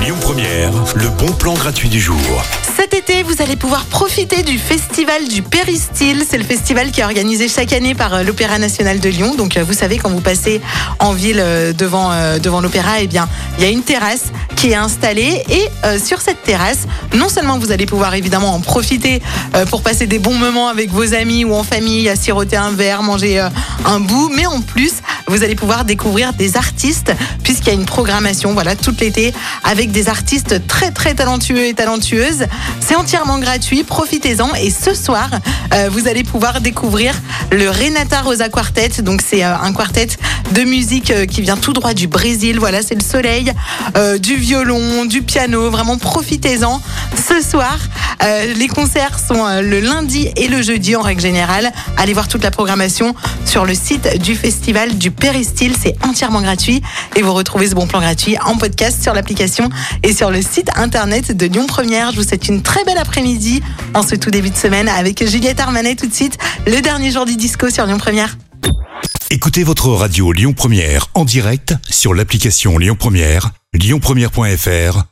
Lyon Première, le bon plan gratuit du jour. Cet été, vous allez pouvoir profiter du festival du Péristyle. C'est le festival qui est organisé chaque année par euh, l'Opéra National de Lyon. Donc, euh, vous savez, quand vous passez en ville euh, devant, devant l'Opéra, eh bien, il y a une terrasse qui est installée. Et sur cette terrasse, non seulement vous allez pouvoir évidemment en profiter pour passer des bons moments avec vos amis ou en famille, à siroter un verre, manger un bout, mais en plus, vous allez pouvoir découvrir des artistes puisqu'il y a une programmation, voilà, tout l'été avec des artistes très très talentueux et talentueuses. C'est entièrement gratuit, profitez-en. Et ce soir, euh, vous allez pouvoir découvrir le Renata Rosa Quartet. Donc c'est euh, un quartet de musique euh, qui vient tout droit du Brésil. Voilà, c'est le soleil, du violon, du piano. Vraiment, profitez-en. Ce soir, euh, les concerts sont euh, le lundi et le jeudi en règle générale. Allez voir toute la programmation sur le site du festival du Péristyle. C'est entièrement gratuit et vous retrouvez ce bon plan gratuit en podcast sur l'application et sur le site internet de Lyon Première. Je vous souhaite une très belle après-midi en ce tout début de semaine avec Juliette Armanet tout de suite. Le dernier jour du disco sur Lyon Première. Écoutez votre radio Lyon Première en direct sur l'application Lyon Première, lyonpremière.fr